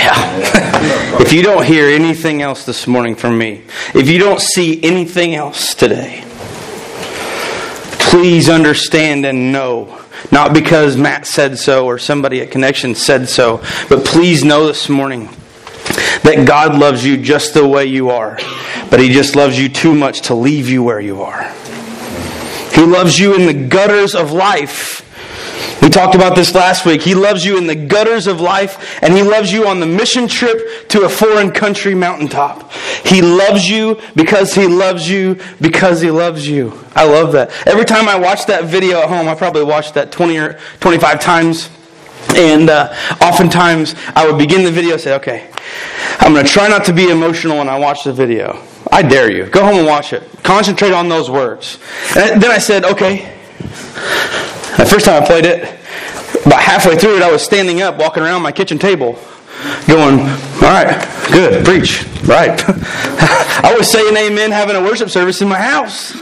Yeah. if you don't hear anything else this morning from me, if you don't see anything else today, please understand and know. Not because Matt said so or somebody at Connection said so, but please know this morning that God loves you just the way you are, but He just loves you too much to leave you where you are. He loves you in the gutters of life we talked about this last week. He loves you in the gutters of life, and He loves you on the mission trip to a foreign country mountaintop. He loves you because He loves you because He loves you. I love that. Every time I watch that video at home, I probably watched that 20 or 25 times. And uh, oftentimes I would begin the video and say, okay, I'm going to try not to be emotional when I watch the video. I dare you. Go home and watch it. Concentrate on those words. And then I said, okay, the first time I played it, about halfway through it, I was standing up, walking around my kitchen table, going, All right, good, preach, right. I was saying amen, having a worship service in my house.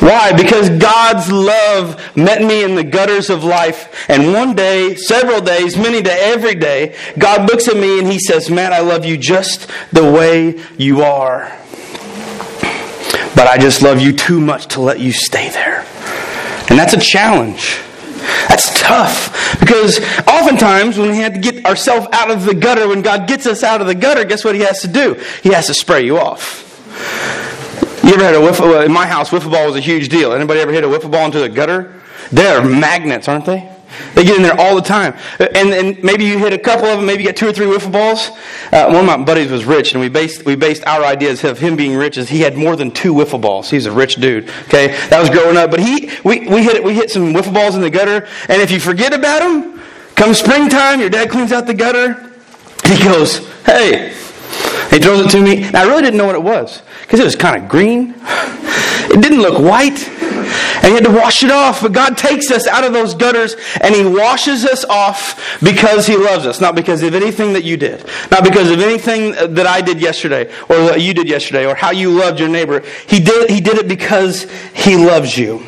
Why? Because God's love met me in the gutters of life. And one day, several days, many days, every day, God looks at me and He says, Man, I love you just the way you are. But I just love you too much to let you stay there. And that's a challenge. That's tough because oftentimes when we have to get ourselves out of the gutter, when God gets us out of the gutter, guess what He has to do? He has to spray you off. You ever had a wiffle? In my house, wiffle ball was a huge deal. Anybody ever hit a wiffle ball into the gutter? They're magnets, aren't they? They get in there all the time. And, and maybe you hit a couple of them, maybe you get two or three wiffle balls. Uh, one of my buddies was rich, and we based, we based our ideas of him being rich as he had more than two wiffle balls. He's a rich dude. Okay? That was growing up. But he, we, we, hit, we hit some wiffle balls in the gutter, and if you forget about them, come springtime, your dad cleans out the gutter, he goes, hey, he throws it to me. And I really didn't know what it was because it was kind of green. It didn't look white and he had to wash it off. But God takes us out of those gutters and he washes us off because he loves us, not because of anything that you did, not because of anything that I did yesterday or that you did yesterday or how you loved your neighbor. He did, he did it because he loves you.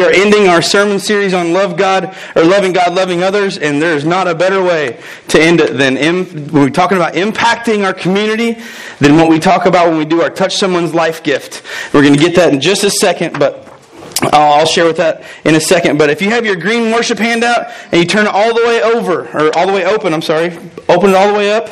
We are ending our sermon series on love God or loving God, loving others, and there is not a better way to end it than Im- when we're talking about impacting our community than what we talk about when we do our touch someone's life gift. We're going to get that in just a second, but I'll share with that in a second. But if you have your green worship handout and you turn it all the way over, or all the way open, I'm sorry, open it all the way up,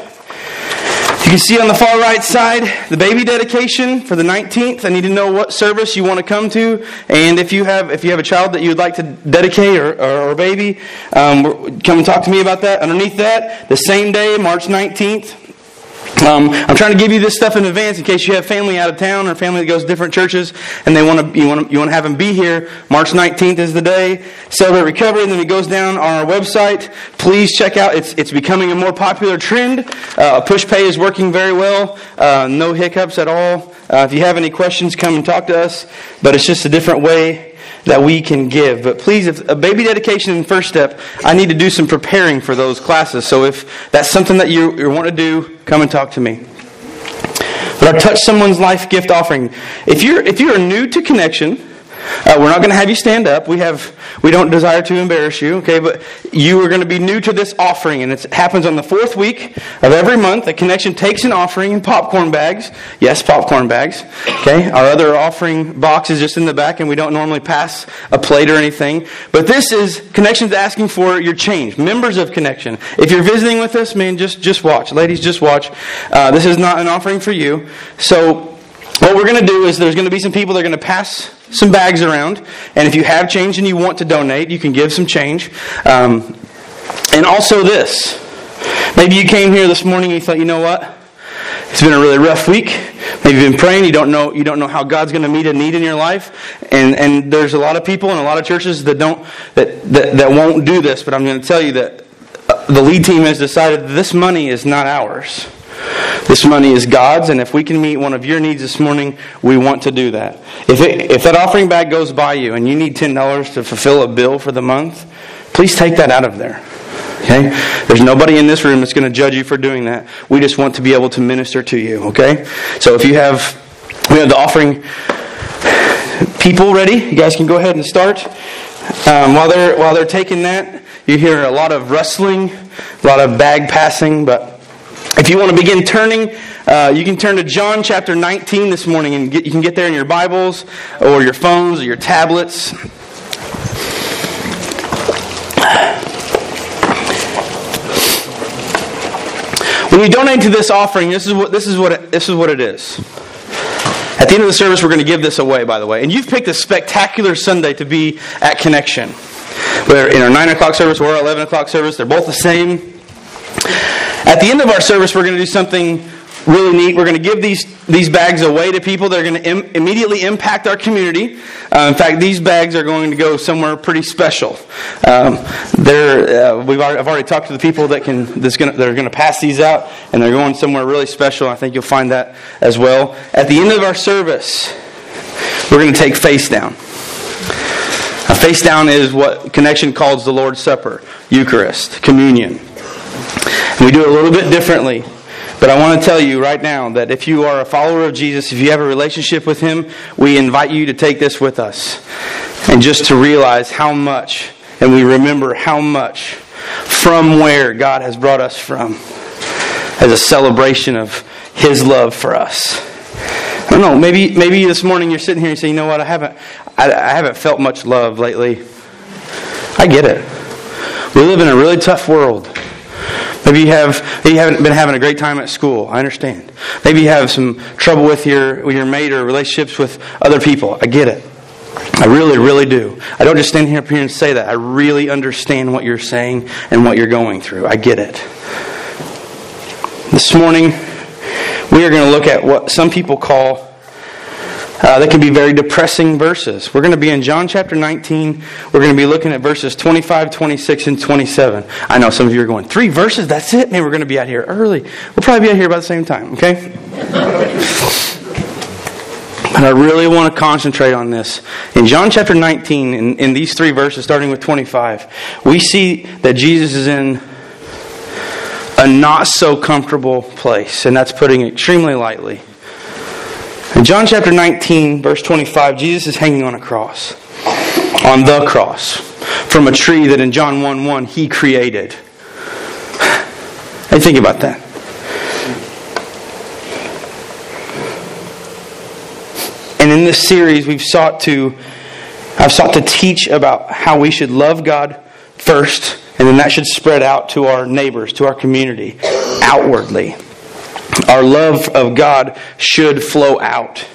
you can see on the far right side the baby dedication for the 19th. I need to know what service you want to come to, and if you have if you have a child that you would like to dedicate or, or, or baby, um, come and talk to me about that. Underneath that, the same day, March 19th. Um, I'm trying to give you this stuff in advance in case you have family out of town or family that goes to different churches and they want to you want to you want to have them be here. March 19th is the day. Celebrate recovery, and then it goes down on our website. Please check out. It's it's becoming a more popular trend. Uh, Pushpay is working very well. Uh, no hiccups at all. Uh, if you have any questions, come and talk to us. But it's just a different way that we can give. But please, if a baby dedication in first step, I need to do some preparing for those classes. So if that's something that you, you want to do, come and talk to me. But our touch someone's life gift offering. If you're if you are new to connection, uh, we're not going to have you stand up. We have we don't desire to embarrass you, okay? But you are going to be new to this offering, and it happens on the fourth week of every month. The connection takes an offering in popcorn bags. Yes, popcorn bags. Okay. Our other offering box is just in the back, and we don't normally pass a plate or anything. But this is connections asking for your change. Members of connection. If you're visiting with us, man, just just watch, ladies, just watch. Uh, this is not an offering for you. So what we're going to do is there's going to be some people that are going to pass some bags around. And if you have change and you want to donate, you can give some change. Um, and also this. Maybe you came here this morning and you thought, you know what? It's been a really rough week. Maybe you've been praying. You don't know. You don't know how God's going to meet a need in your life. And and there's a lot of people and a lot of churches that don't that that, that won't do this. But I'm going to tell you that uh, the lead team has decided this money is not ours. This money is God's, and if we can meet one of your needs this morning, we want to do that. If, it, if that offering bag goes by you and you need $10 to fulfill a bill for the month, please take that out of there. Okay? There's nobody in this room that's going to judge you for doing that. We just want to be able to minister to you. Okay? So if you have, we have the offering people ready. You guys can go ahead and start. Um, while they're while they're taking that, you hear a lot of rustling a lot of bag passing, but if you want to begin turning, uh, you can turn to John chapter 19 this morning, and get, you can get there in your Bibles or your phones or your tablets. When you donate to this offering, this is what this is what it, this is what it is. At the end of the service, we're going to give this away, by the way. And you've picked a spectacular Sunday to be at Connection. Whether in our 9 o'clock service or our 11 o'clock service, they're both the same. At the end of our service, we're going to do something really neat. We're going to give these, these bags away to people that are going to Im- immediately impact our community. Uh, in fact, these bags are going to go somewhere pretty special. Um, uh, we've already, I've already talked to the people that, can, that's gonna, that are going to pass these out, and they're going somewhere really special. I think you'll find that as well. At the end of our service, we're going to take face down. Face down is what Connection calls the Lord's Supper, Eucharist, communion. We do it a little bit differently. But I want to tell you right now that if you are a follower of Jesus, if you have a relationship with Him, we invite you to take this with us. And just to realize how much, and we remember how much from where God has brought us from as a celebration of His love for us. I don't know. Maybe maybe this morning you're sitting here and you say, you know what? I haven't I, I haven't felt much love lately. I get it. We live in a really tough world. Maybe you have maybe you haven't been having a great time at school. I understand. Maybe you have some trouble with your with your mate or relationships with other people. I get it. I really, really do. I don't just stand here up here and say that. I really understand what you're saying and what you're going through. I get it. This morning, we are going to look at what some people call uh, that can be very depressing verses. We're going to be in John chapter 19. We're going to be looking at verses 25, 26, and 27. I know some of you are going, three verses? That's it? Man, we're going to be out here early. We'll probably be out here about the same time, okay? And I really want to concentrate on this. In John chapter 19, in, in these three verses, starting with 25, we see that Jesus is in a not so comfortable place, and that's putting it extremely lightly. In John chapter 19, verse 25, Jesus is hanging on a cross, on the cross, from a tree that in John 1 1 he created. Hey, think about that. And in this series, we've sought to, I've sought to teach about how we should love God first, and then that should spread out to our neighbors, to our community, outwardly. Our love of God should flow out.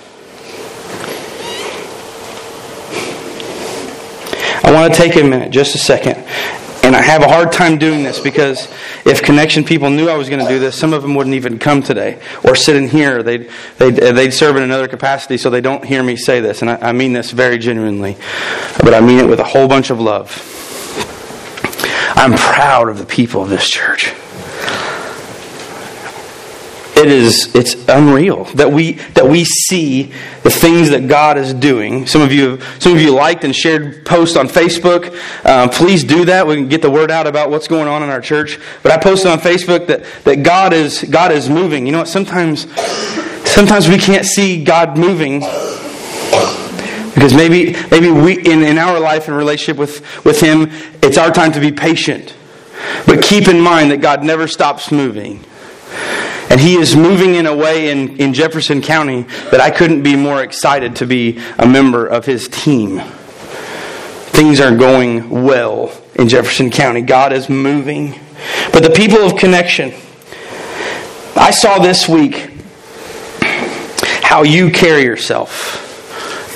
I want to take a minute, just a second. And I have a hard time doing this because if connection people knew I was going to do this, some of them wouldn't even come today or sit in here. They'd, they'd, they'd serve in another capacity so they don't hear me say this. And I, I mean this very genuinely. But I mean it with a whole bunch of love. I'm proud of the people of this church it is it's unreal that we that we see the things that God is doing. Some of you some of you liked and shared posts on Facebook. Um, please do that. We can get the word out about what's going on in our church. But I posted on Facebook that that God is God is moving. You know what? Sometimes sometimes we can't see God moving because maybe maybe we in, in our life and relationship with with Him, it's our time to be patient. But keep in mind that God never stops moving. And he is moving in a way in, in Jefferson County that I couldn't be more excited to be a member of his team. Things are going well in Jefferson County. God is moving. But the people of connection, I saw this week how you carry yourself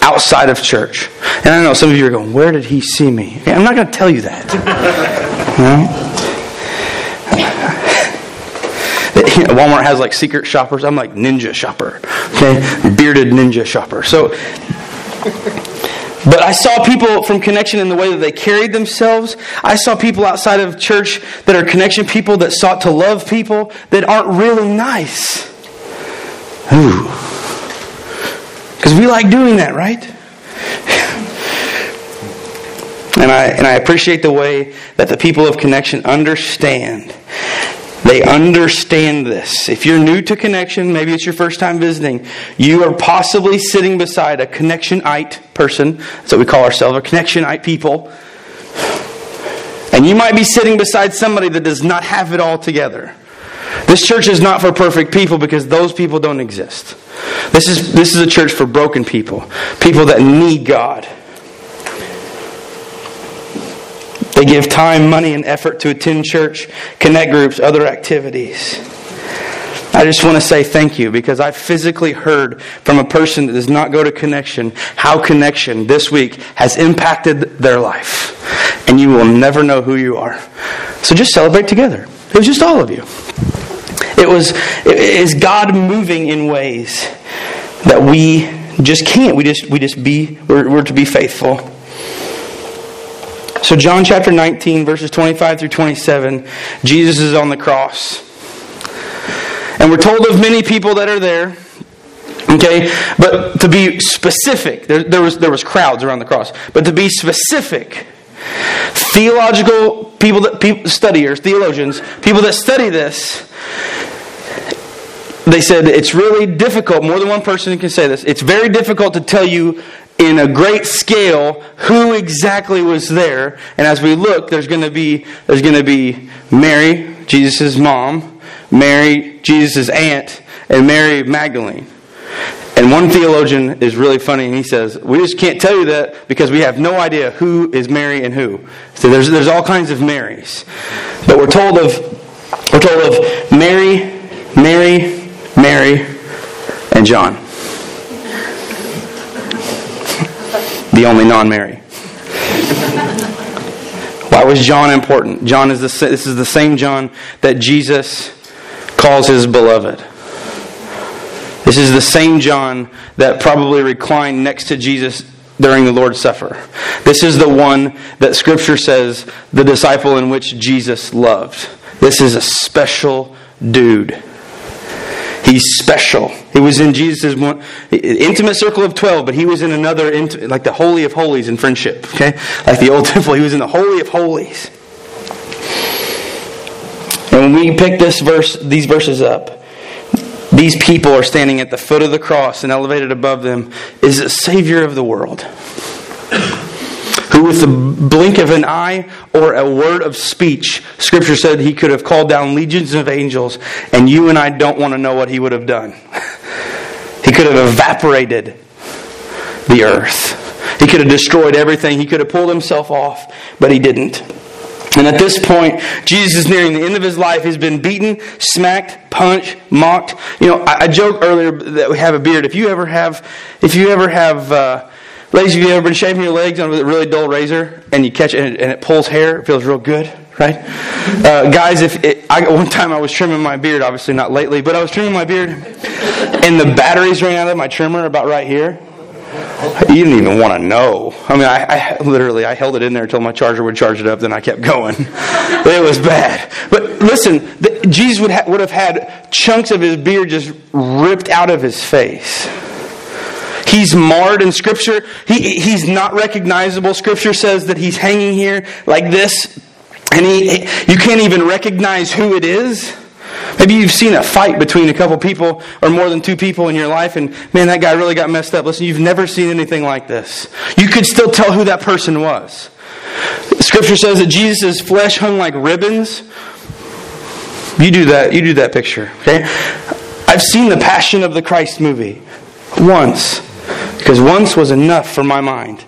outside of church. And I know some of you are going, Where did he see me? I'm not going to tell you that. Walmart has like secret shoppers. I'm like ninja shopper. Okay? Bearded ninja shopper. So but I saw people from connection in the way that they carried themselves. I saw people outside of church that are connection people that sought to love people that aren't really nice. Ooh. Because we like doing that, right? And I, and I appreciate the way that the people of connection understand they understand this. If you're new to connection, maybe it's your first time visiting, you are possibly sitting beside a connectionite person. That's what we call ourselves, a connectionite people. And you might be sitting beside somebody that does not have it all together. This church is not for perfect people because those people don't exist. This is, this is a church for broken people, people that need God. They give time, money, and effort to attend church, connect groups, other activities. I just want to say thank you because I physically heard from a person that does not go to connection how connection this week has impacted their life. And you will never know who you are. So just celebrate together. It was just all of you. It was it is God moving in ways that we just can't. We just we just be we're, we're to be faithful. So John chapter 19 verses 25 through 27, Jesus is on the cross. And we're told of many people that are there. Okay, but to be specific, there, there, was there was crowds around the cross. But to be specific, theological people that people, studiers, theologians, people that study this, they said it's really difficult. More than one person can say this. It's very difficult to tell you in a great scale who exactly was there. And as we look, there's going to be there's going to be Mary, Jesus' mom. Mary, Jesus' aunt, and Mary Magdalene. And one theologian is really funny, and he says, We just can't tell you that because we have no idea who is Mary and who. So there's, there's all kinds of Marys. But we're told of we're told of Mary, Mary, Mary, and John. The only non Mary. Why was John important? John is the, this is the same John that Jesus calls his beloved. This is the same John that probably reclined next to Jesus during the Lord's Supper. This is the one that Scripture says the disciple in which Jesus loved. This is a special dude. He's special. He was in Jesus' intimate circle of 12, but he was in another, like the Holy of Holies in friendship, okay? Like the Old Temple, he was in the Holy of Holies. And when we pick this verse, these verses up, these people are standing at the foot of the cross and elevated above them is the Savior of the world. Who, with the blink of an eye or a word of speech, Scripture said he could have called down legions of angels, and you and I don't want to know what he would have done. He could have evaporated the earth, he could have destroyed everything, he could have pulled himself off, but he didn't. And at this point, Jesus is nearing the end of his life. He's been beaten, smacked, punched, mocked. You know, I, I joked earlier that we have a beard. If you ever have, if you ever have, uh, ladies, have you ever been shaving your legs with a really dull razor and you catch it and it, and it pulls hair? It feels real good, right? Uh, guys, if it, I, one time I was trimming my beard, obviously not lately, but I was trimming my beard, and the batteries ran out of my trimmer about right here. You didn't even want to know. I mean, I, I, literally I held it in there until my charger would charge it up. Then I kept going. it was bad. But listen, the, Jesus would ha, would have had chunks of his beard just ripped out of his face. He's marred in Scripture. He, he's not recognizable. Scripture says that he's hanging here like this, and he, you can't even recognize who it is. Maybe you've seen a fight between a couple people or more than two people in your life, and man, that guy really got messed up. Listen, you've never seen anything like this. You could still tell who that person was. Scripture says that Jesus' flesh hung like ribbons. You do that, you do that picture, okay? I've seen the Passion of the Christ movie once, because once was enough for my mind.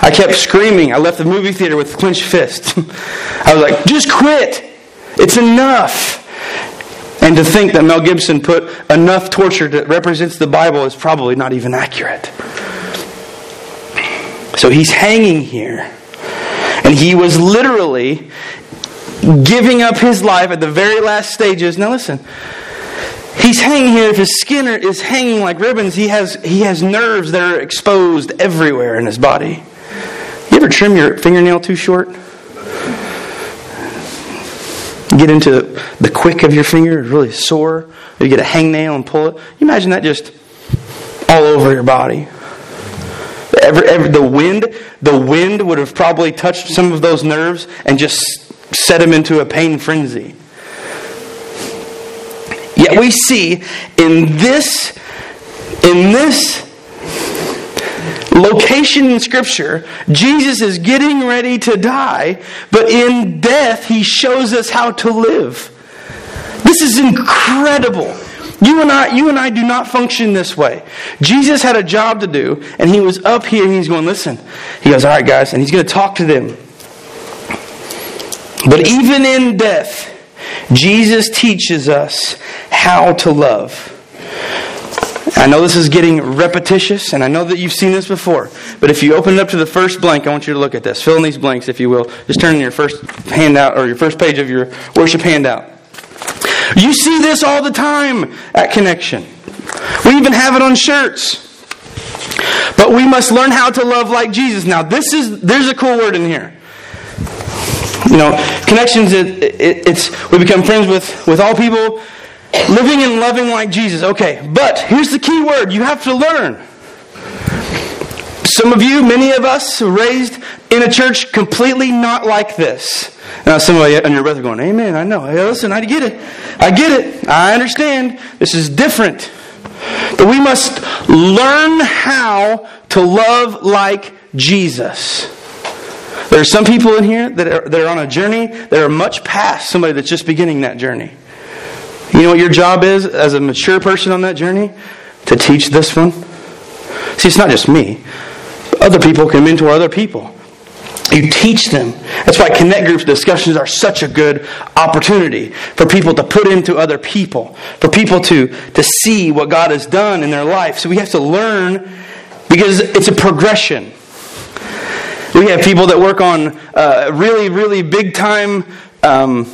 I kept screaming. I left the movie theater with clenched fists. I was like, just quit. It's enough. And to think that Mel Gibson put enough torture that represents the Bible is probably not even accurate. So he's hanging here. And he was literally giving up his life at the very last stages. Now listen. He's hanging here. If his skin is hanging like ribbons, he has, he has nerves that are exposed everywhere in his body. You ever trim your fingernail too short? get into the quick of your finger, really sore. You get a hangnail and pull it. You imagine that just all over your body. The wind, the wind would have probably touched some of those nerves and just set him into a pain frenzy. Yet we see in this, in this location in Scripture, Jesus is getting ready to die, but in death, he shows us how to live. This is incredible. You and I, you and I do not function this way. Jesus had a job to do, and he was up here and he's going, listen. He goes, all right, guys, and he's going to talk to them. But even in death, Jesus teaches us how to love. I know this is getting repetitious, and I know that you've seen this before. But if you open it up to the first blank, I want you to look at this. Fill in these blanks, if you will. Just turn in your first handout or your first page of your worship handout. You see this all the time at Connection. We even have it on shirts. But we must learn how to love like Jesus. Now, this is there's a cool word in here. You know, connections. It, it, it's we become friends with with all people, living and loving like Jesus. Okay, but here's the key word: you have to learn. Some of you, many of us, raised in a church completely not like this. Now, some of you on your breath are going, Amen, I know. Hey, listen, I get it. I get it. I understand. This is different. But we must learn how to love like Jesus. There are some people in here that are, that are on a journey that are much past somebody that's just beginning that journey. You know what your job is as a mature person on that journey? To teach this one. See, it's not just me. Other people can mentor other people. You teach them. That's why connect groups discussions are such a good opportunity for people to put into other people, for people to, to see what God has done in their life. So we have to learn because it's a progression. We have people that work on uh, really, really big time. Um,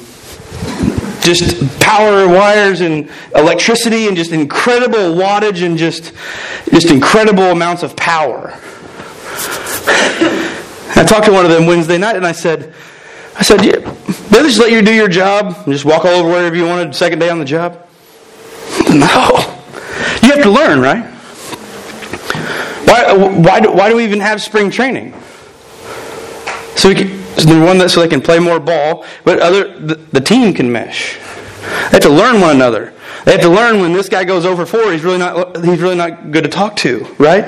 just power wires and electricity and just incredible wattage and just just incredible amounts of power. I talked to one of them Wednesday night and I said, I said, yeah, they just let you do your job and just walk all over wherever you wanted second day on the job? No. You have to learn, right? Why, why, do, why do we even have spring training? So we can, so one that so they can play more ball, but other the, the team can mesh. They have to learn one another. They have to learn when this guy goes over four, he's really not he's really not good to talk to, right?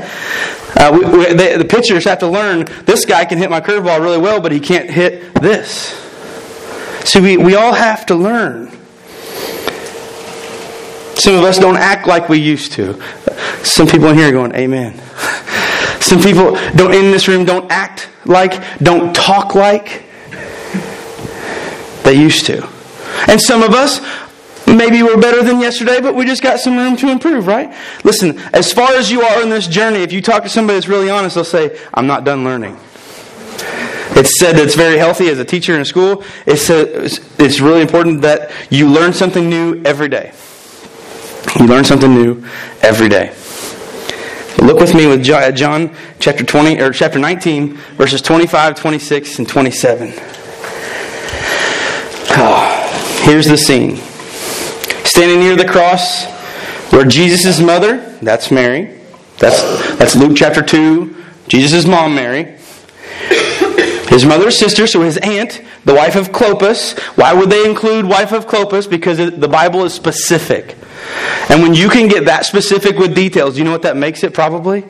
Uh, we, we, they, the pitchers have to learn this guy can hit my curveball really well, but he can't hit this. See, we, we all have to learn. Some of us don't act like we used to. Some people in here are going, Amen. Some people don't in this room don't act like, don't talk like they used to. And some of us Maybe we're better than yesterday, but we just got some room to improve, right? Listen, as far as you are in this journey, if you talk to somebody that's really honest, they'll say, I'm not done learning. It's said that it's very healthy as a teacher in a school. It's, it's really important that you learn something new every day. You learn something new every day. Look with me with John chapter 20 or chapter 19 verses 25, 26 and 27. Oh, here's the scene. Standing near the cross where Jesus' mother, that's Mary. That's, that's Luke chapter 2. Jesus' mom, Mary. His mother's sister, so his aunt, the wife of Clopas. Why would they include wife of Clopas? Because the Bible is specific. And when you can get that specific with details, you know what that makes it probably?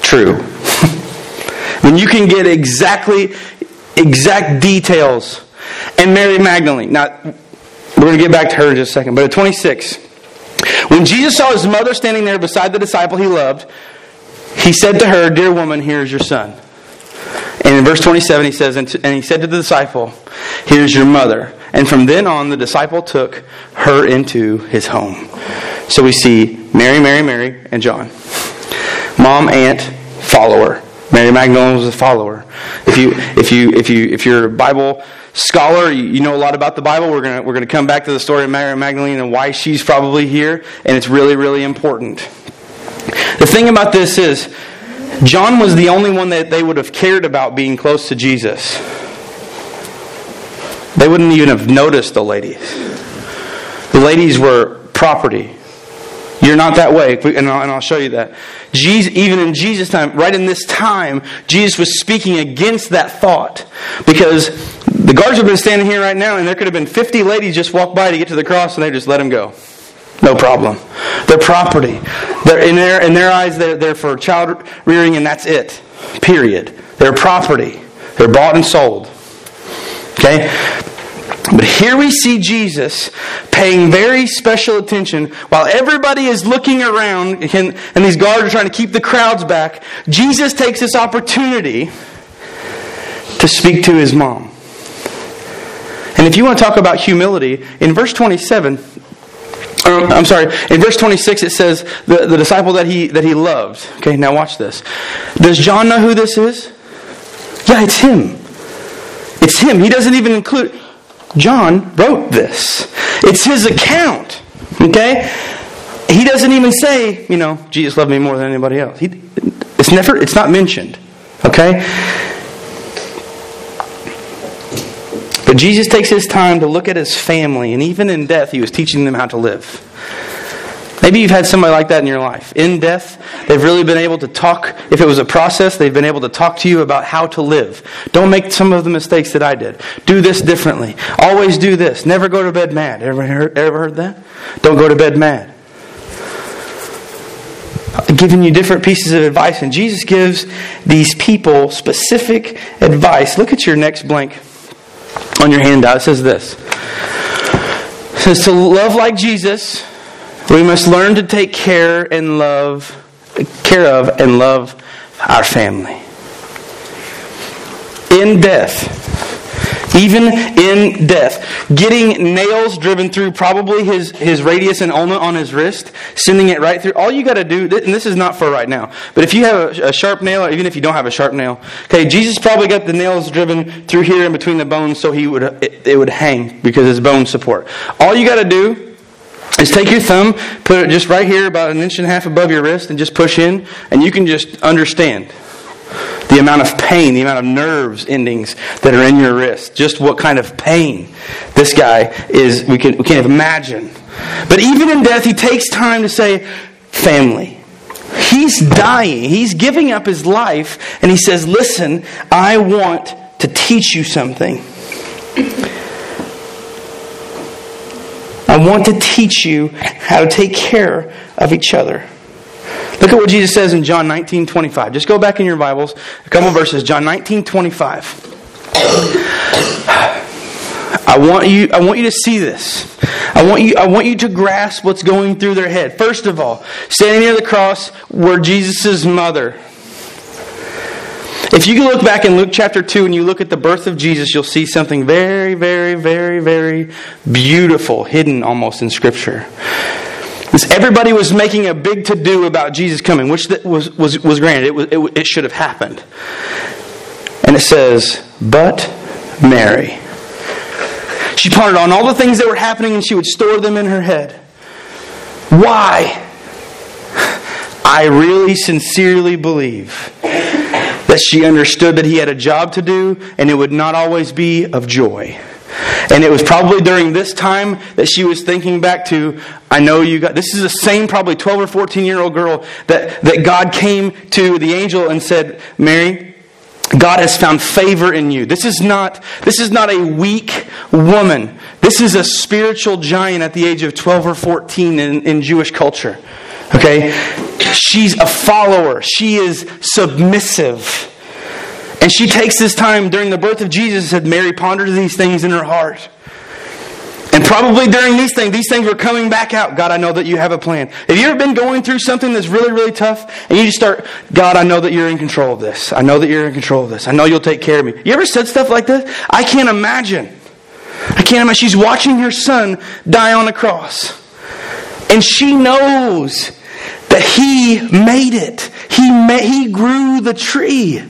True. when you can get exactly exact details. And Mary Magdalene. Now, we're going to get back to her in just a second. But at 26, when Jesus saw his mother standing there beside the disciple he loved, he said to her, Dear woman, here is your son. And in verse 27, he says, And he said to the disciple, Here's your mother. And from then on, the disciple took her into his home. So we see Mary, Mary, Mary, and John. Mom, aunt, follower. Mary Magdalene was a follower. If you, if you, if you, if you're a Bible scholar, you know a lot about the Bible. We're gonna we're gonna come back to the story of Mary Magdalene and why she's probably here, and it's really really important. The thing about this is, John was the only one that they would have cared about being close to Jesus. They wouldn't even have noticed the ladies. The ladies were property. You're not that way, and I'll, show you that. Jesus, even in Jesus' time, right in this time, Jesus was speaking against that thought because the guards have been standing here right now, and there could have been 50 ladies just walk by to get to the cross, and they just let him go. No problem. They're property. They're in their in their eyes they're, they're for child rearing and that's it. Period. They're property. They're bought and sold. Okay? But here we see Jesus paying very special attention while everybody is looking around and, and these guards are trying to keep the crowds back. Jesus takes this opportunity to speak to his mom. And if you want to talk about humility, in verse 27, um, I'm sorry, in verse 26 it says the, the disciple that he, that he loved. Okay, now watch this. Does John know who this is? Yeah, it's him. It's him. He doesn't even include. John wrote this. It's his account. Okay? He doesn't even say, you know, Jesus loved me more than anybody else. He, it's never it's not mentioned. Okay? But Jesus takes his time to look at his family, and even in death, he was teaching them how to live. Maybe you've had somebody like that in your life. In death, they've really been able to talk. If it was a process, they've been able to talk to you about how to live. Don't make some of the mistakes that I did. Do this differently. Always do this. Never go to bed mad. Ever heard, ever heard that? Don't go to bed mad. Giving you different pieces of advice, and Jesus gives these people specific advice. Look at your next blank on your handout. It says this. It says to love like Jesus we must learn to take care and love care of and love our family. In death, even in death, getting nails driven through probably his, his radius and ulna on his wrist, sending it right through. All you got to do, and this is not for right now, but if you have a, sharp nail, or even if you don't have a sharp nail, okay, Jesus probably got the nails driven through here in between the bones so he would it, it would hang because his bones support. All you got to do is take your thumb, put it just right here, about an inch and a half above your wrist, and just push in, and you can just understand the amount of pain, the amount of nerves endings that are in your wrist. Just what kind of pain this guy is, we, can, we can't imagine. But even in death, he takes time to say, family. He's dying. He's giving up his life, and he says, Listen, I want to teach you something. Want to teach you how to take care of each other. Look at what Jesus says in John 19 25. Just go back in your Bibles, a couple verses. John 19 25. I want you I want you to see this. I want you I want you to grasp what's going through their head. First of all, standing near the cross were Jesus' mother. If you look back in Luke chapter 2 and you look at the birth of Jesus, you'll see something very, very, very, very beautiful hidden almost in Scripture. Everybody was making a big to do about Jesus coming, which was, was, was granted. It, was, it, it should have happened. And it says, But Mary. She pondered on all the things that were happening and she would store them in her head. Why? I really sincerely believe that she understood that he had a job to do and it would not always be of joy. And it was probably during this time that she was thinking back to, I know you got, this is the same probably 12 or 14 year old girl that, that God came to the angel and said, Mary, God has found favor in you. This is not, this is not a weak woman. This is a spiritual giant at the age of 12 or 14 in, in Jewish culture. Okay? She's a follower. She is submissive. And she takes this time during the birth of Jesus, said Mary pondered these things in her heart. And probably during these things, these things were coming back out. God, I know that you have a plan. Have you ever been going through something that's really, really tough? And you just start, God, I know that you're in control of this. I know that you're in control of this. I know you'll take care of me. You ever said stuff like this? I can't imagine. I can't imagine. She's watching her son die on a cross. And she knows that he made it. He made, he grew the tree.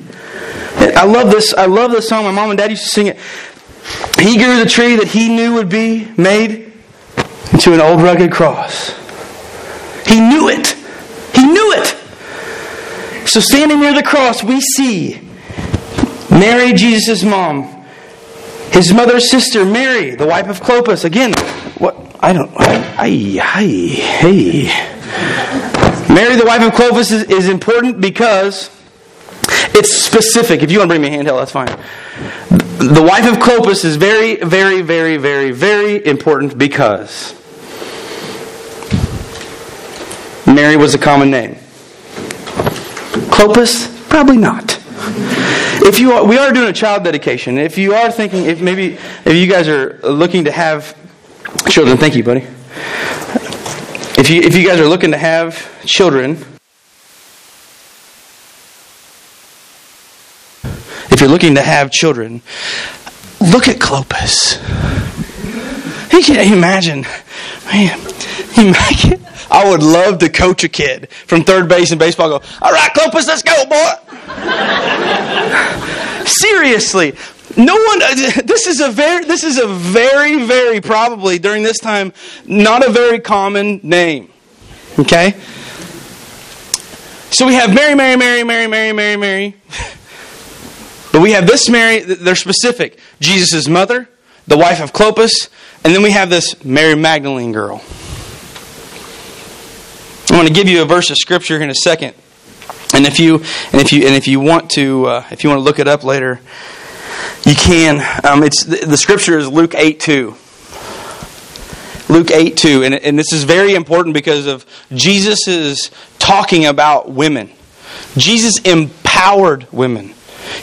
I love this. I love this song. My mom and dad used to sing it. He grew the tree that he knew would be made into an old rugged cross. He knew it. He knew it. So standing near the cross, we see Mary, Jesus' mom, his mother's sister, Mary, the wife of Clopas. Again, what I don't. I, I, hey. Mary, the wife of Clopas, is, is important because it's specific. If you want to bring me a handheld, that's fine. The wife of Clopas is very, very, very, very, very important because Mary was a common name. Clopas? Probably not. If you are, we are doing a child dedication. If you are thinking, if maybe if you guys are looking to have children, thank you, buddy. If you if you guys are looking to have children, if you're looking to have children, look at Clopas. You can imagine, man. Imagine, I would love to coach a kid from third base in baseball. Go, all right, Clopas, let's go, boy. Seriously, no one. This is a very, this is a very, very probably during this time not a very common name. Okay. So we have Mary, Mary, Mary, Mary, Mary, Mary, Mary. But we have this Mary. They're specific. Jesus' mother, the wife of Clopas, and then we have this Mary Magdalene girl. I'm going to give you a verse of scripture in a second, and if you and if you and if you want to uh, if you want to look it up later, you can. Um, it's the, the, scripture is Luke eight two. Luke eight two, and and this is very important because of Jesus is talking about women. Jesus empowered women.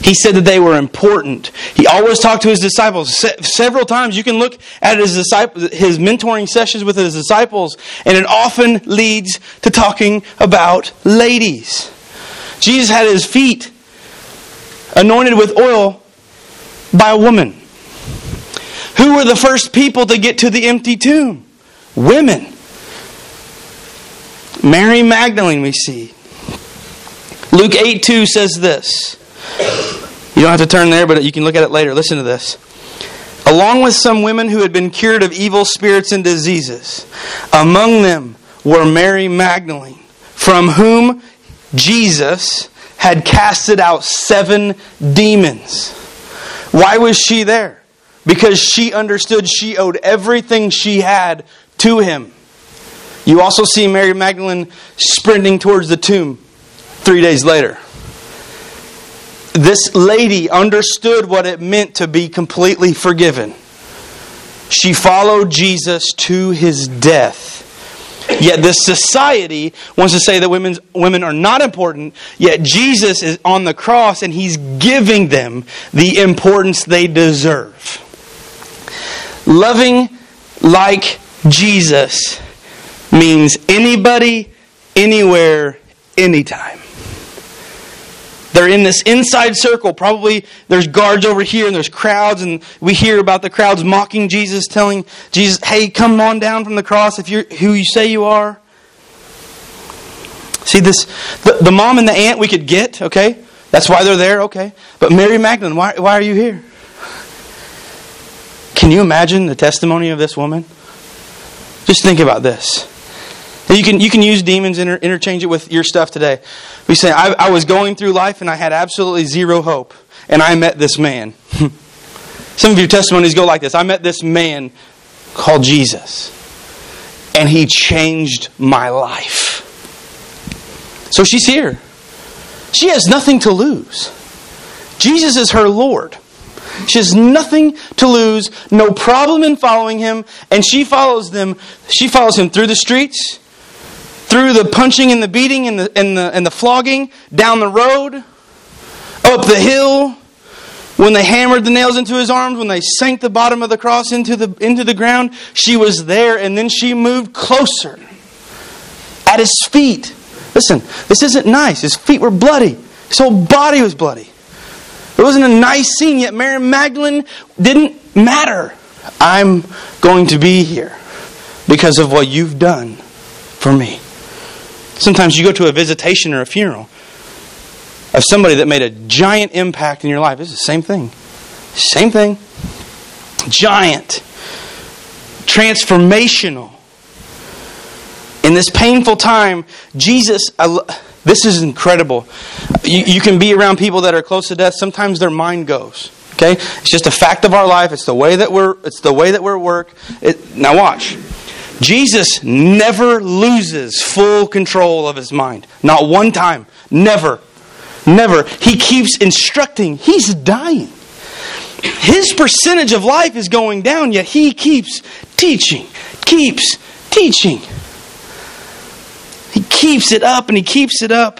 He said that they were important. He always talked to his disciples Se- several times. You can look at his disciples, his mentoring sessions with his disciples, and it often leads to talking about ladies. Jesus had his feet anointed with oil by a woman. Who were the first people to get to the empty tomb? Women. Mary Magdalene, we see. Luke 8 2 says this. You don't have to turn there, but you can look at it later. Listen to this. Along with some women who had been cured of evil spirits and diseases, among them were Mary Magdalene, from whom Jesus had casted out seven demons. Why was she there? Because she understood she owed everything she had to him. You also see Mary Magdalene sprinting towards the tomb three days later this lady understood what it meant to be completely forgiven. She followed Jesus to his death. Yet this society wants to say that women's, women are not important, yet Jesus is on the cross and he's giving them the importance they deserve. Loving like Jesus means anybody, anywhere, anytime. They're in this inside circle. Probably there's guards over here and there's crowds, and we hear about the crowds mocking Jesus, telling Jesus, hey, come on down from the cross if you're who you say you are. See, this the, the mom and the aunt we could get, okay? That's why they're there, okay? But Mary Magdalene, why, why are you here? Can you imagine the testimony of this woman? Just think about this. You can, you can use demons, inter, interchange it with your stuff today. We say, I, I was going through life and I had absolutely zero hope, and I met this man. Some of your testimonies go like this I met this man called Jesus, and he changed my life. So she's here. She has nothing to lose. Jesus is her Lord. She has nothing to lose, no problem in following him, and she follows them. She follows him through the streets through the punching and the beating and the, and the, and the flogging, down the road, up the hill, when they hammered the nails into his arms, when they sank the bottom of the cross into the, into the ground, she was there and then she moved closer at his feet. Listen, this isn't nice. His feet were bloody, his whole body was bloody. It wasn't a nice scene, yet Mary Magdalene didn't matter. I'm going to be here because of what you've done for me. Sometimes you go to a visitation or a funeral of somebody that made a giant impact in your life. It's the same thing. Same thing. Giant. Transformational. In this painful time, Jesus, this is incredible. You, you can be around people that are close to death. Sometimes their mind goes. Okay, it's just a fact of our life. It's the way that we're. It's the way that we're work. It, now watch. Jesus never loses full control of his mind. Not one time. Never. Never. He keeps instructing. He's dying. His percentage of life is going down, yet he keeps teaching, keeps teaching. He keeps it up and he keeps it up.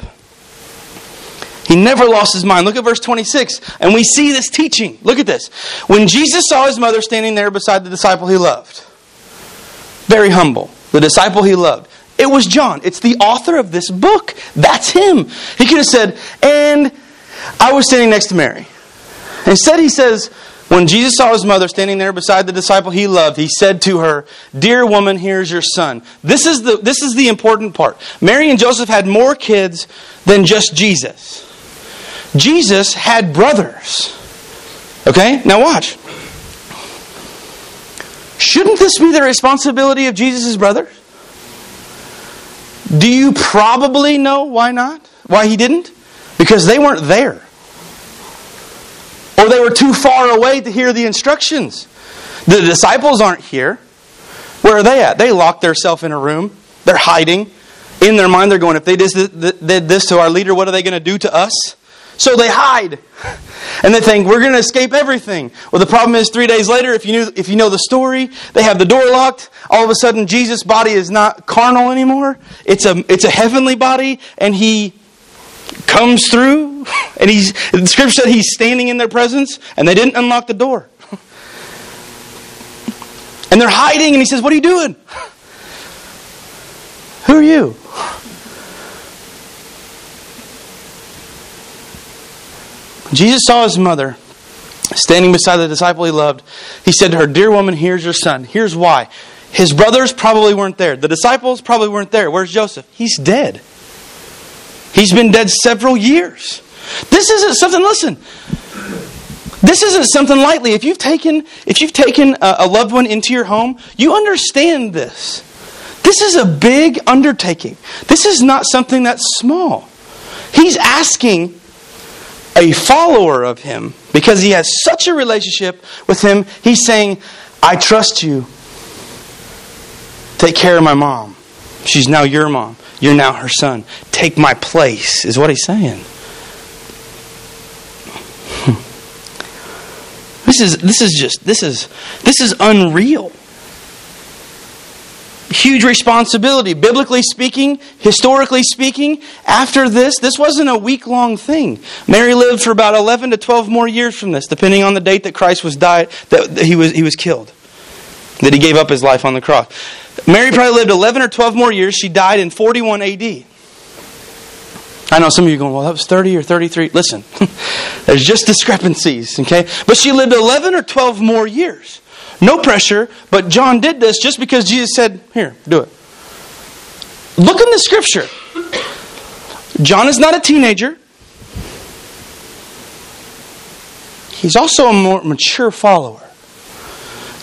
He never lost his mind. Look at verse 26, and we see this teaching. Look at this. When Jesus saw his mother standing there beside the disciple he loved, very humble, the disciple he loved, it was John. It's the author of this book. That's him. He could have said, and I was standing next to Mary. Instead, he says, when Jesus saw his mother standing there beside the disciple he loved, he said to her, Dear woman, here's your son. This is the, this is the important part. Mary and Joseph had more kids than just Jesus. Jesus had brothers. Okay? Now watch. Shouldn't this be the responsibility of Jesus' brothers? Do you probably know why not? Why he didn't? Because they weren't there. Or they were too far away to hear the instructions. The disciples aren't here. Where are they at? They locked themselves in a room. They're hiding. In their mind, they're going, if they did this to our leader, what are they going to do to us? So they hide. And they think, we're going to escape everything. Well, the problem is, three days later, if you, knew, if you know the story, they have the door locked. All of a sudden, Jesus' body is not carnal anymore. It's a, it's a heavenly body, and he comes through, and he's the scripture said he's standing in their presence, and they didn't unlock the door. And they're hiding, and he says, What are you doing? Who are you? Jesus saw his mother standing beside the disciple he loved. He said to her, Dear woman, here's your son. Here's why. His brothers probably weren't there. The disciples probably weren't there. Where's Joseph? He's dead. He's been dead several years. This isn't something, listen, this isn't something lightly. If you've taken, if you've taken a, loved one into your home, you understand this. This is a big undertaking. This is not something that's small. He's asking a follower of him because he has such a relationship with him. He's saying, I trust you. Take care of my mom. She's now your mom. You're now her son. Take my place, is what he's saying. Hmm. This is this is just this is this is unreal. Huge responsibility. Biblically speaking, historically speaking, after this, this wasn't a week long thing. Mary lived for about 11 to 12 more years from this, depending on the date that Christ was died, that he was, he was killed, that he gave up his life on the cross. Mary probably lived 11 or 12 more years. She died in 41 AD. I know some of you are going, well, that was 30 or 33. Listen, there's just discrepancies, okay? But she lived 11 or 12 more years. No pressure, but John did this just because Jesus said, here, do it. Look in the scripture. John is not a teenager. He's also a more mature follower.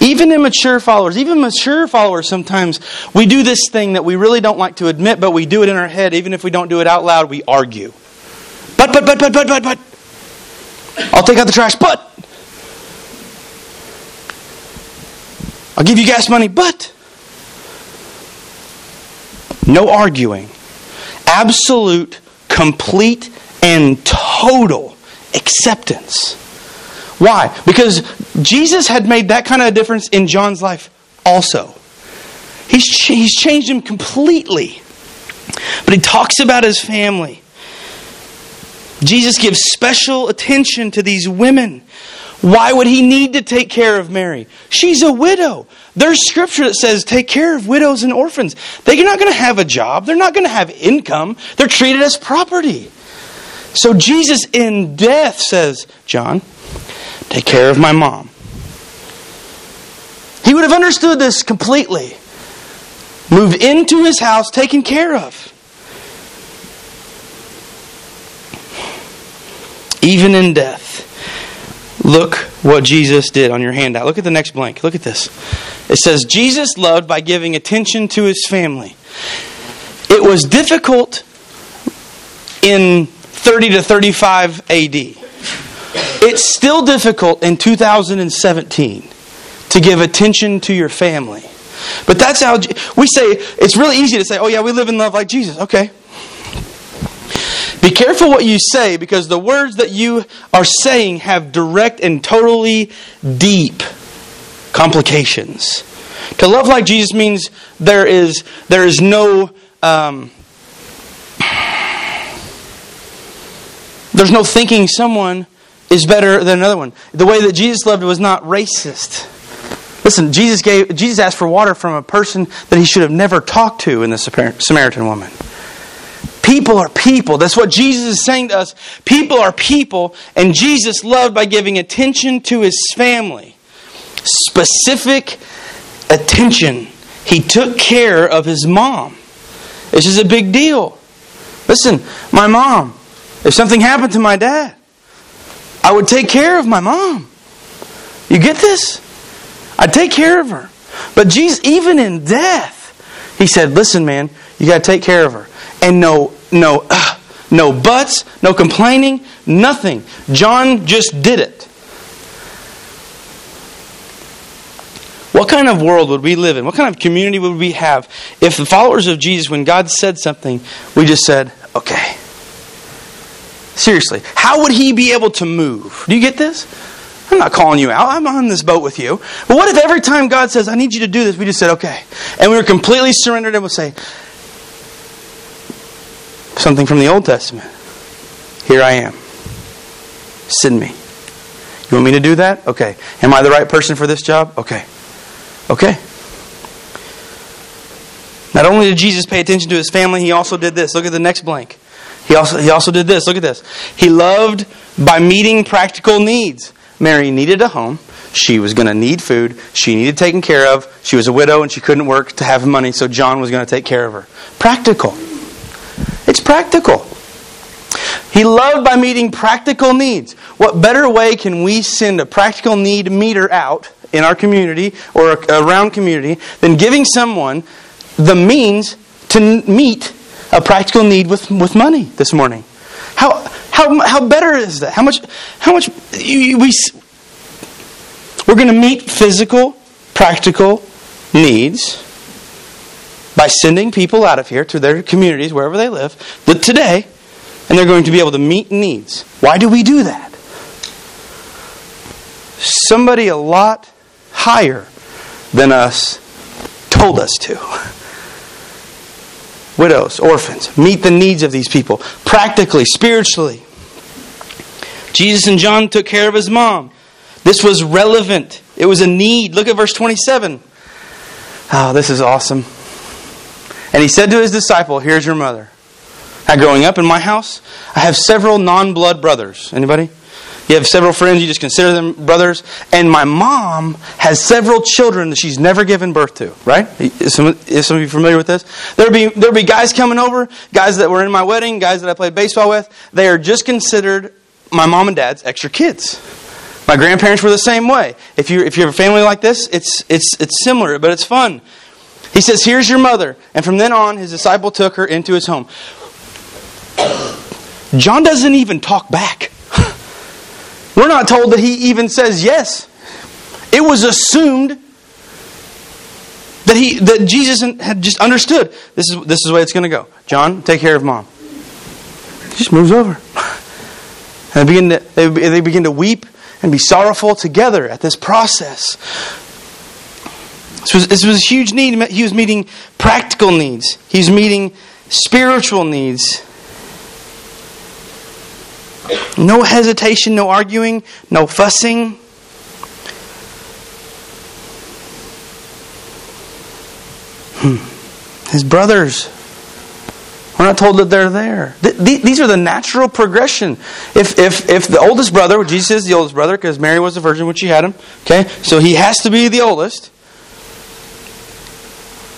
Even immature followers, even mature followers, sometimes we do this thing that we really don't like to admit, but we do it in our head. Even if we don't do it out loud, we argue. But, but, but, but, but, but, but. I'll take out the trash, but. I'll give you gas money, but. No arguing. Absolute, complete, and total acceptance. Why? Because Jesus had made that kind of a difference in John's life also. He's, he's changed him completely. But he talks about his family. Jesus gives special attention to these women. Why would he need to take care of Mary? She's a widow. There's scripture that says take care of widows and orphans. They're not going to have a job, they're not going to have income, they're treated as property. So Jesus in death says, John, take care of my mom. He would have understood this completely. Move into his house taken care of. Even in death. Look what Jesus did on your handout. Look at the next blank. Look at this. It says, Jesus loved by giving attention to his family. It was difficult in 30 to 35 AD. It's still difficult in 2017 to give attention to your family. But that's how we say it's really easy to say, oh, yeah, we live in love like Jesus. Okay. Be careful what you say because the words that you are saying have direct and totally deep complications. To love like Jesus means there is, there is no. Um, there's no thinking someone is better than another one. The way that Jesus loved was not racist. Listen, Jesus, gave, Jesus asked for water from a person that he should have never talked to in the Samaritan woman. People are people. That's what Jesus is saying to us. People are people, and Jesus loved by giving attention to his family. Specific attention. He took care of his mom. This is a big deal. Listen, my mom, if something happened to my dad, I would take care of my mom. You get this? I'd take care of her. But Jesus, even in death, he said, Listen, man, you got to take care of her. And no, no, uh, no buts, no complaining, nothing. John just did it. What kind of world would we live in? What kind of community would we have if the followers of Jesus, when God said something, we just said, okay. Seriously, how would he be able to move? Do you get this? I'm not calling you out. I'm on this boat with you. But what if every time God says, I need you to do this, we just said, okay. And we were completely surrendered and would say, something from the Old Testament. Here I am. Send me. You want me to do that? Okay. Am I the right person for this job? Okay. Okay. Not only did Jesus pay attention to his family, he also did this. Look at the next blank. He also, he also did this. Look at this. He loved by meeting practical needs. Mary needed a home. She was going to need food. She needed taken care of. She was a widow and she couldn't work to have money, so John was going to take care of her. Practical. Practical. He loved by meeting practical needs. What better way can we send a practical need meter out in our community or around community than giving someone the means to meet a practical need with, with money this morning? How, how, how better is that? How much, how much we, we're going to meet physical, practical needs by sending people out of here to their communities, wherever they live, that today, and they're going to be able to meet needs. Why do we do that? Somebody a lot higher than us told us to. Widows, orphans, meet the needs of these people practically, spiritually. Jesus and John took care of his mom. This was relevant. It was a need. Look at verse 27. Oh, this is awesome. And he said to his disciple, Here's your mother. Now, growing up in my house, I have several non blood brothers. Anybody? You have several friends, you just consider them brothers. And my mom has several children that she's never given birth to, right? Is some, is some of you familiar with this? There'd be, there'll be guys coming over, guys that were in my wedding, guys that I played baseball with. They are just considered my mom and dad's extra kids. My grandparents were the same way. If you if you have a family like this, it's it's it's similar, but it's fun. He says, "Here's your mother," and from then on, his disciple took her into his home. John doesn't even talk back. We're not told that he even says yes. It was assumed that he that Jesus had just understood this is this is the way it's going to go. John, take care of mom. He just moves over. And they begin to, they, they begin to weep and be sorrowful together at this process. This was, this was a huge need. He was meeting practical needs, he was meeting spiritual needs. No hesitation, no arguing, no fussing. Hmm. His brothers we're not told that they're there. These are the natural progression. If, if, if the oldest brother, Jesus is the oldest brother because Mary was a virgin when she had him, okay, so he has to be the oldest.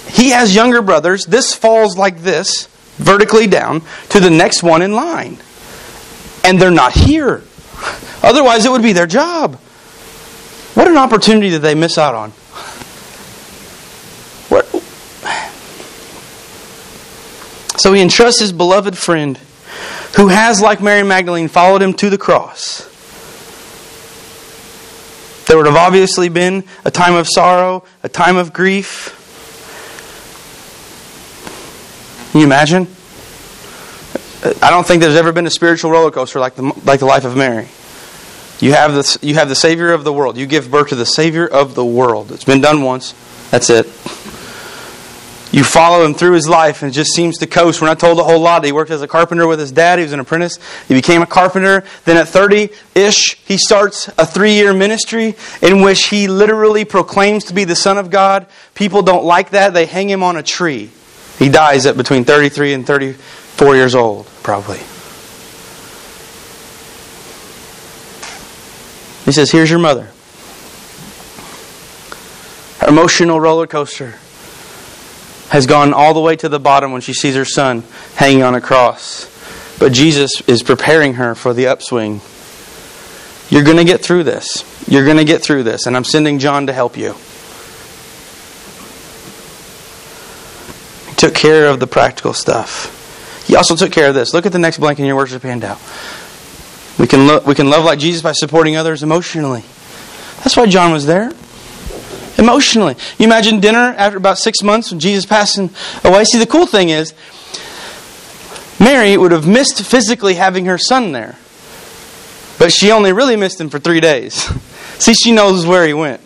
He has younger brothers. This falls like this, vertically down, to the next one in line. And they're not here. Otherwise, it would be their job. What an opportunity did they miss out on? What? So he entrusts his beloved friend, who has, like Mary Magdalene, followed him to the cross. There would have obviously been a time of sorrow, a time of grief. Can you imagine? I don't think there's ever been a spiritual roller coaster like the, like the life of Mary. You have, the, you have the Savior of the world. You give birth to the Savior of the world. It's been done once. That's it. you follow him through his life and it just seems to coast. We're not told a whole lot. He worked as a carpenter with his dad. He was an apprentice. He became a carpenter. Then at 30 ish, he starts a three year ministry in which he literally proclaims to be the Son of God. People don't like that. They hang him on a tree. He dies at between 33 and 34 years old, probably. He says, Here's your mother. Her emotional roller coaster has gone all the way to the bottom when she sees her son hanging on a cross. But Jesus is preparing her for the upswing. You're going to get through this. You're going to get through this. And I'm sending John to help you. Took care of the practical stuff. He also took care of this. Look at the next blank in your worship handout. We can, lo- we can love like Jesus by supporting others emotionally. That's why John was there emotionally. You imagine dinner after about six months when Jesus passing away. See, the cool thing is, Mary would have missed physically having her son there, but she only really missed him for three days. See, she knows where he went.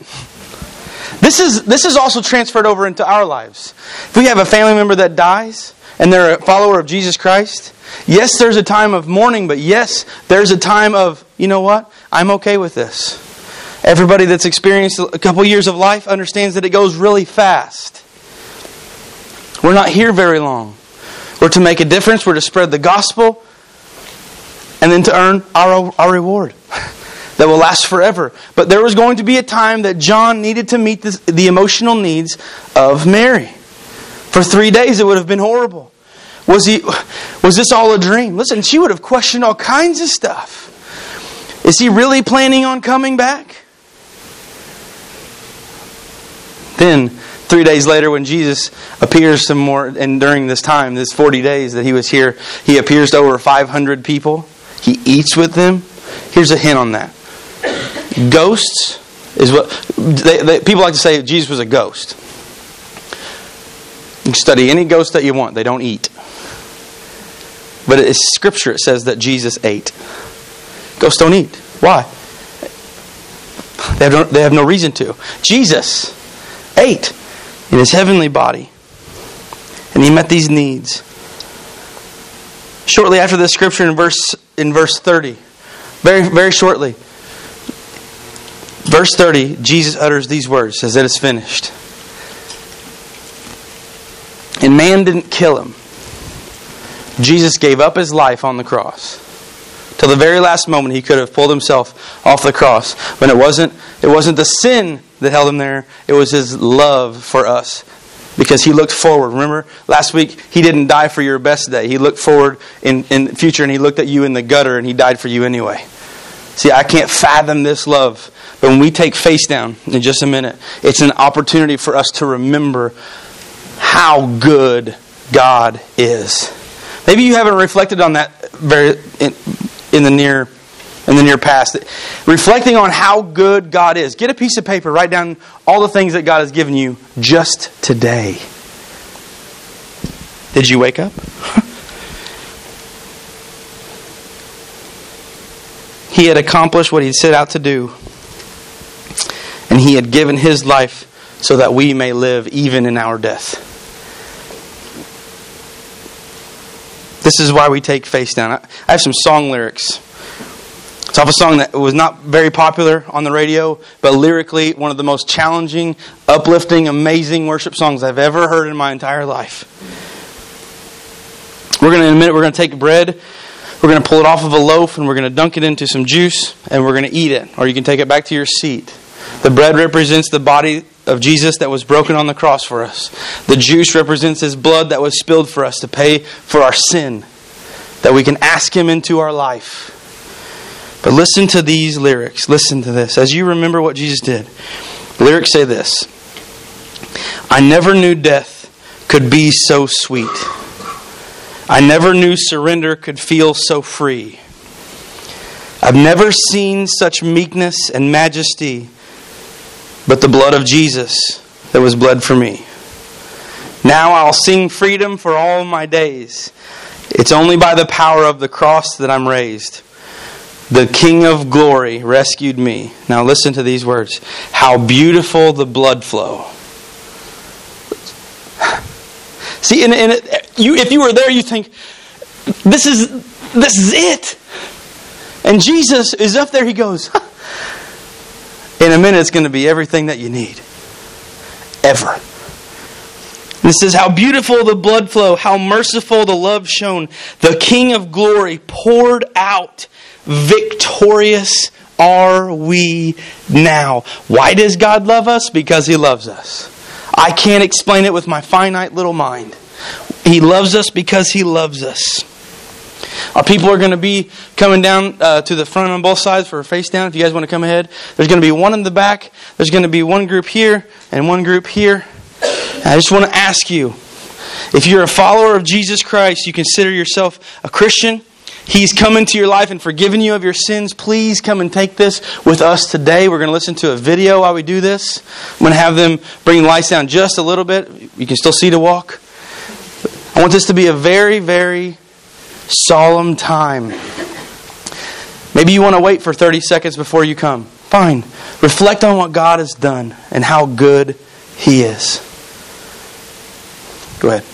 This is, this is also transferred over into our lives. If we have a family member that dies and they're a follower of Jesus Christ, yes, there's a time of mourning, but yes, there's a time of, you know what? I'm okay with this. Everybody that's experienced a couple years of life understands that it goes really fast. We're not here very long. We're to make a difference, we're to spread the gospel, and then to earn our, our reward that will last forever. But there was going to be a time that John needed to meet this, the emotional needs of Mary. For three days, it would have been horrible. Was, he, was this all a dream? Listen, she would have questioned all kinds of stuff. Is he really planning on coming back? Then, three days later, when Jesus appears some more, and during this time, this 40 days that he was here, he appears to over 500 people. He eats with them. Here's a hint on that. Ghosts is what they, they, people like to say Jesus was a ghost. You can study any ghost that you want, they don't eat. But it's scripture, it says that Jesus ate. Ghosts don't eat. Why? They have no, they have no reason to. Jesus ate in his heavenly body. And he met these needs. Shortly after this scripture in verse in verse 30, very very shortly, verse 30, Jesus utters these words, says it is finished. And man didn't kill him. Jesus gave up his life on the cross. Till the very last moment he could have pulled himself off the cross. But it wasn't it wasn't the sin that held him there. It was his love for us because he looked forward. Remember last week he didn't die for your best day. He looked forward in in the future and he looked at you in the gutter and he died for you anyway. See, I can't fathom this love. But when we take face down in just a minute, it's an opportunity for us to remember how good God is. Maybe you haven't reflected on that very in, in the near in the near past. Reflecting on how good God is. Get a piece of paper, write down all the things that God has given you just today. Did you wake up? he had accomplished what he set out to do. And he had given his life so that we may live even in our death. This is why we take face down. I have some song lyrics it's off a song that was not very popular on the radio, but lyrically one of the most challenging, uplifting, amazing worship songs I've ever heard in my entire life. We're going to, in a minute, we're going to take bread, we're going to pull it off of a loaf, and we're going to dunk it into some juice, and we're going to eat it. Or you can take it back to your seat. The bread represents the body of Jesus that was broken on the cross for us. The juice represents his blood that was spilled for us to pay for our sin, that we can ask him into our life. But listen to these lyrics. Listen to this. As you remember what Jesus did, lyrics say this I never knew death could be so sweet. I never knew surrender could feel so free. I've never seen such meekness and majesty, but the blood of Jesus that was bled for me. Now I'll sing freedom for all my days. It's only by the power of the cross that I'm raised. The King of glory rescued me. Now listen to these words. How beautiful the blood flow. See, and, and it, you, if you were there, you think, this is, this is it. And Jesus is up there, he goes, in a minute, it's going to be everything that you need. Ever. This is how beautiful the blood flow, how merciful the love shown. The King of glory poured out. Victorious are we now. Why does God love us? Because He loves us. I can't explain it with my finite little mind. He loves us because He loves us. Our people are going to be coming down uh, to the front on both sides for a face down. If you guys want to come ahead, there's going to be one in the back. There's going to be one group here and one group here. I just want to ask you if you're a follower of Jesus Christ, you consider yourself a Christian. He's come into your life and forgiven you of your sins. Please come and take this with us today. We're going to listen to a video while we do this. I'm going to have them bring the lights down just a little bit. You can still see to walk. I want this to be a very, very solemn time. Maybe you want to wait for 30 seconds before you come. Fine. Reflect on what God has done and how good He is. Go ahead.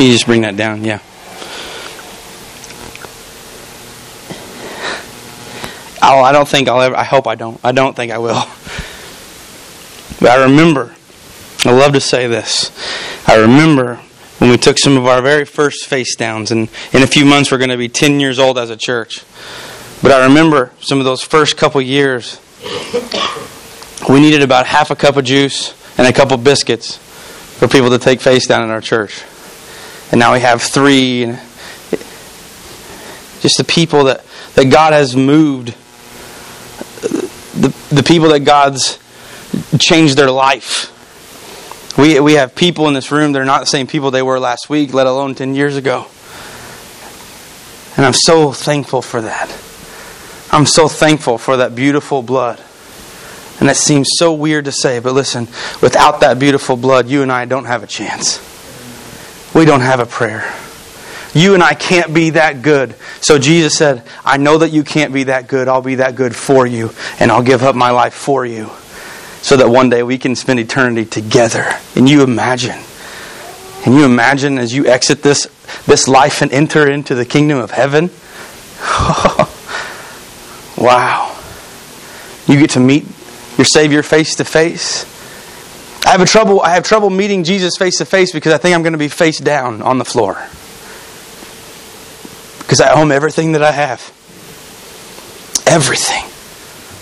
You just bring that down, yeah. Oh, I don't think I'll ever, I hope I don't. I don't think I will. But I remember, I love to say this, I remember when we took some of our very first face downs, and in a few months we're going to be 10 years old as a church. But I remember some of those first couple years, we needed about half a cup of juice and a couple biscuits for people to take face down in our church. And now we have three. Just the people that, that God has moved, the, the people that God's changed their life. We, we have people in this room that are not the same people they were last week, let alone 10 years ago. And I'm so thankful for that. I'm so thankful for that beautiful blood. And that seems so weird to say, but listen, without that beautiful blood, you and I don't have a chance. We don't have a prayer. You and I can't be that good. So Jesus said, I know that you can't be that good. I'll be that good for you, and I'll give up my life for you so that one day we can spend eternity together. And you imagine. Can you imagine as you exit this, this life and enter into the kingdom of heaven? wow. You get to meet your Savior face to face. I have a trouble I have trouble meeting Jesus face to face because I think I'm going to be face down on the floor. Because I owe him everything that I have. Everything.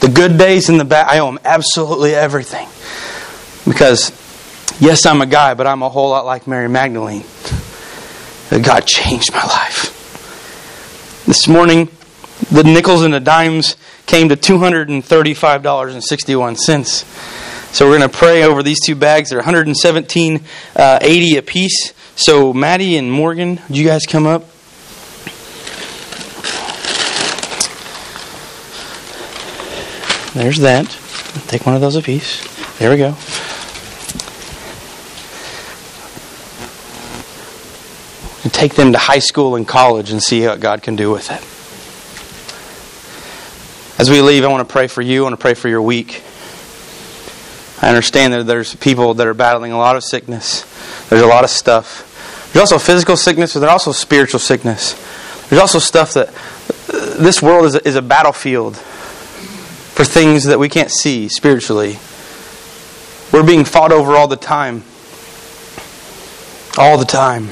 The good days and the bad I owe him absolutely everything. Because yes, I'm a guy, but I'm a whole lot like Mary Magdalene. God changed my life. This morning, the nickels and the dimes came to $235.61. So we're going to pray over these two bags. They're 117.80 uh, a piece. So Maddie and Morgan, would you guys come up? There's that. Take one of those a piece. There we go. And take them to high school and college and see what God can do with it. As we leave, I want to pray for you. I want to pray for your week. I understand that there's people that are battling a lot of sickness. There's a lot of stuff. There's also physical sickness, but there's also spiritual sickness. There's also stuff that uh, this world is a, is a battlefield for things that we can't see spiritually. We're being fought over all the time. All the time.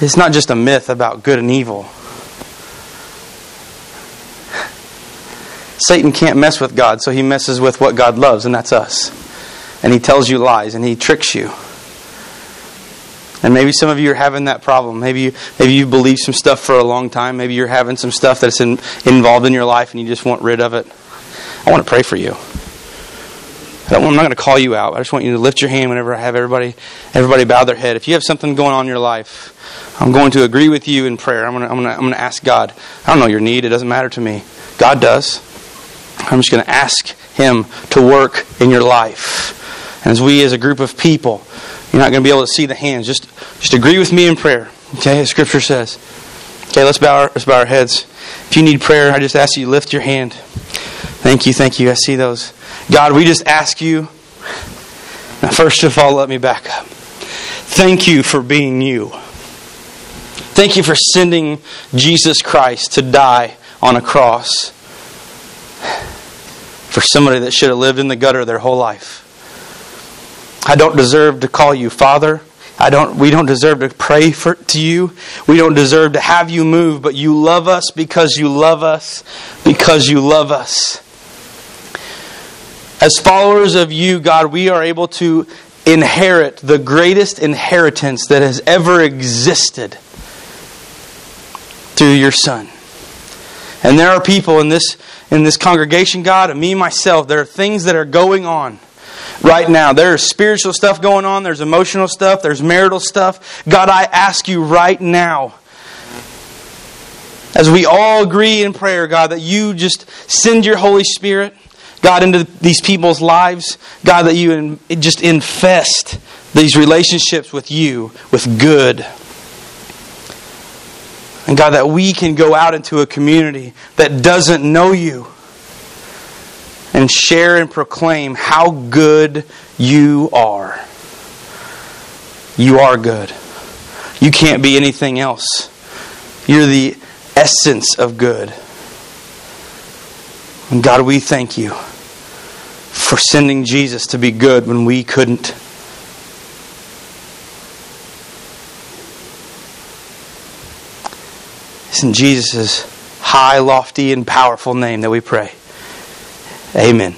It's not just a myth about good and evil. Satan can't mess with God, so he messes with what God loves, and that's us. And he tells you lies and he tricks you. And maybe some of you are having that problem. Maybe you, maybe you've believed some stuff for a long time. Maybe you're having some stuff that's in, involved in your life and you just want rid of it. I want to pray for you. I am not going to call you out. I just want you to lift your hand whenever I have everybody everybody bow their head. If you have something going on in your life, I'm going to agree with you in prayer. I'm going to, I'm going to, I'm going to ask God. I don't know your need. It doesn't matter to me. God does. I'm just going to ask Him to work in your life. And as we, as a group of people, you're not going to be able to see the hands. Just, just agree with me in prayer. Okay, as Scripture says. Okay, let's bow, our, let's bow our heads. If you need prayer, I just ask you lift your hand. Thank you, thank you. I see those. God, we just ask you. Now, first of all, let me back up. Thank you for being you. Thank you for sending Jesus Christ to die on a cross for somebody that should have lived in the gutter their whole life. I don't deserve to call you Father. I don't, we don't deserve to pray for, to you. We don't deserve to have you move, but you love us because you love us, because you love us. As followers of you, God, we are able to inherit the greatest inheritance that has ever existed through your Son. And there are people in this in this congregation, God, and me myself, there are things that are going on right now. There's spiritual stuff going on, there's emotional stuff, there's marital stuff. God, I ask you right now, as we all agree in prayer, God, that you just send your Holy Spirit, God, into these people's lives. God, that you just infest these relationships with you with good. And God, that we can go out into a community that doesn't know you and share and proclaim how good you are. You are good. You can't be anything else. You're the essence of good. And God, we thank you for sending Jesus to be good when we couldn't. It's in Jesus' high, lofty, and powerful name that we pray. Amen.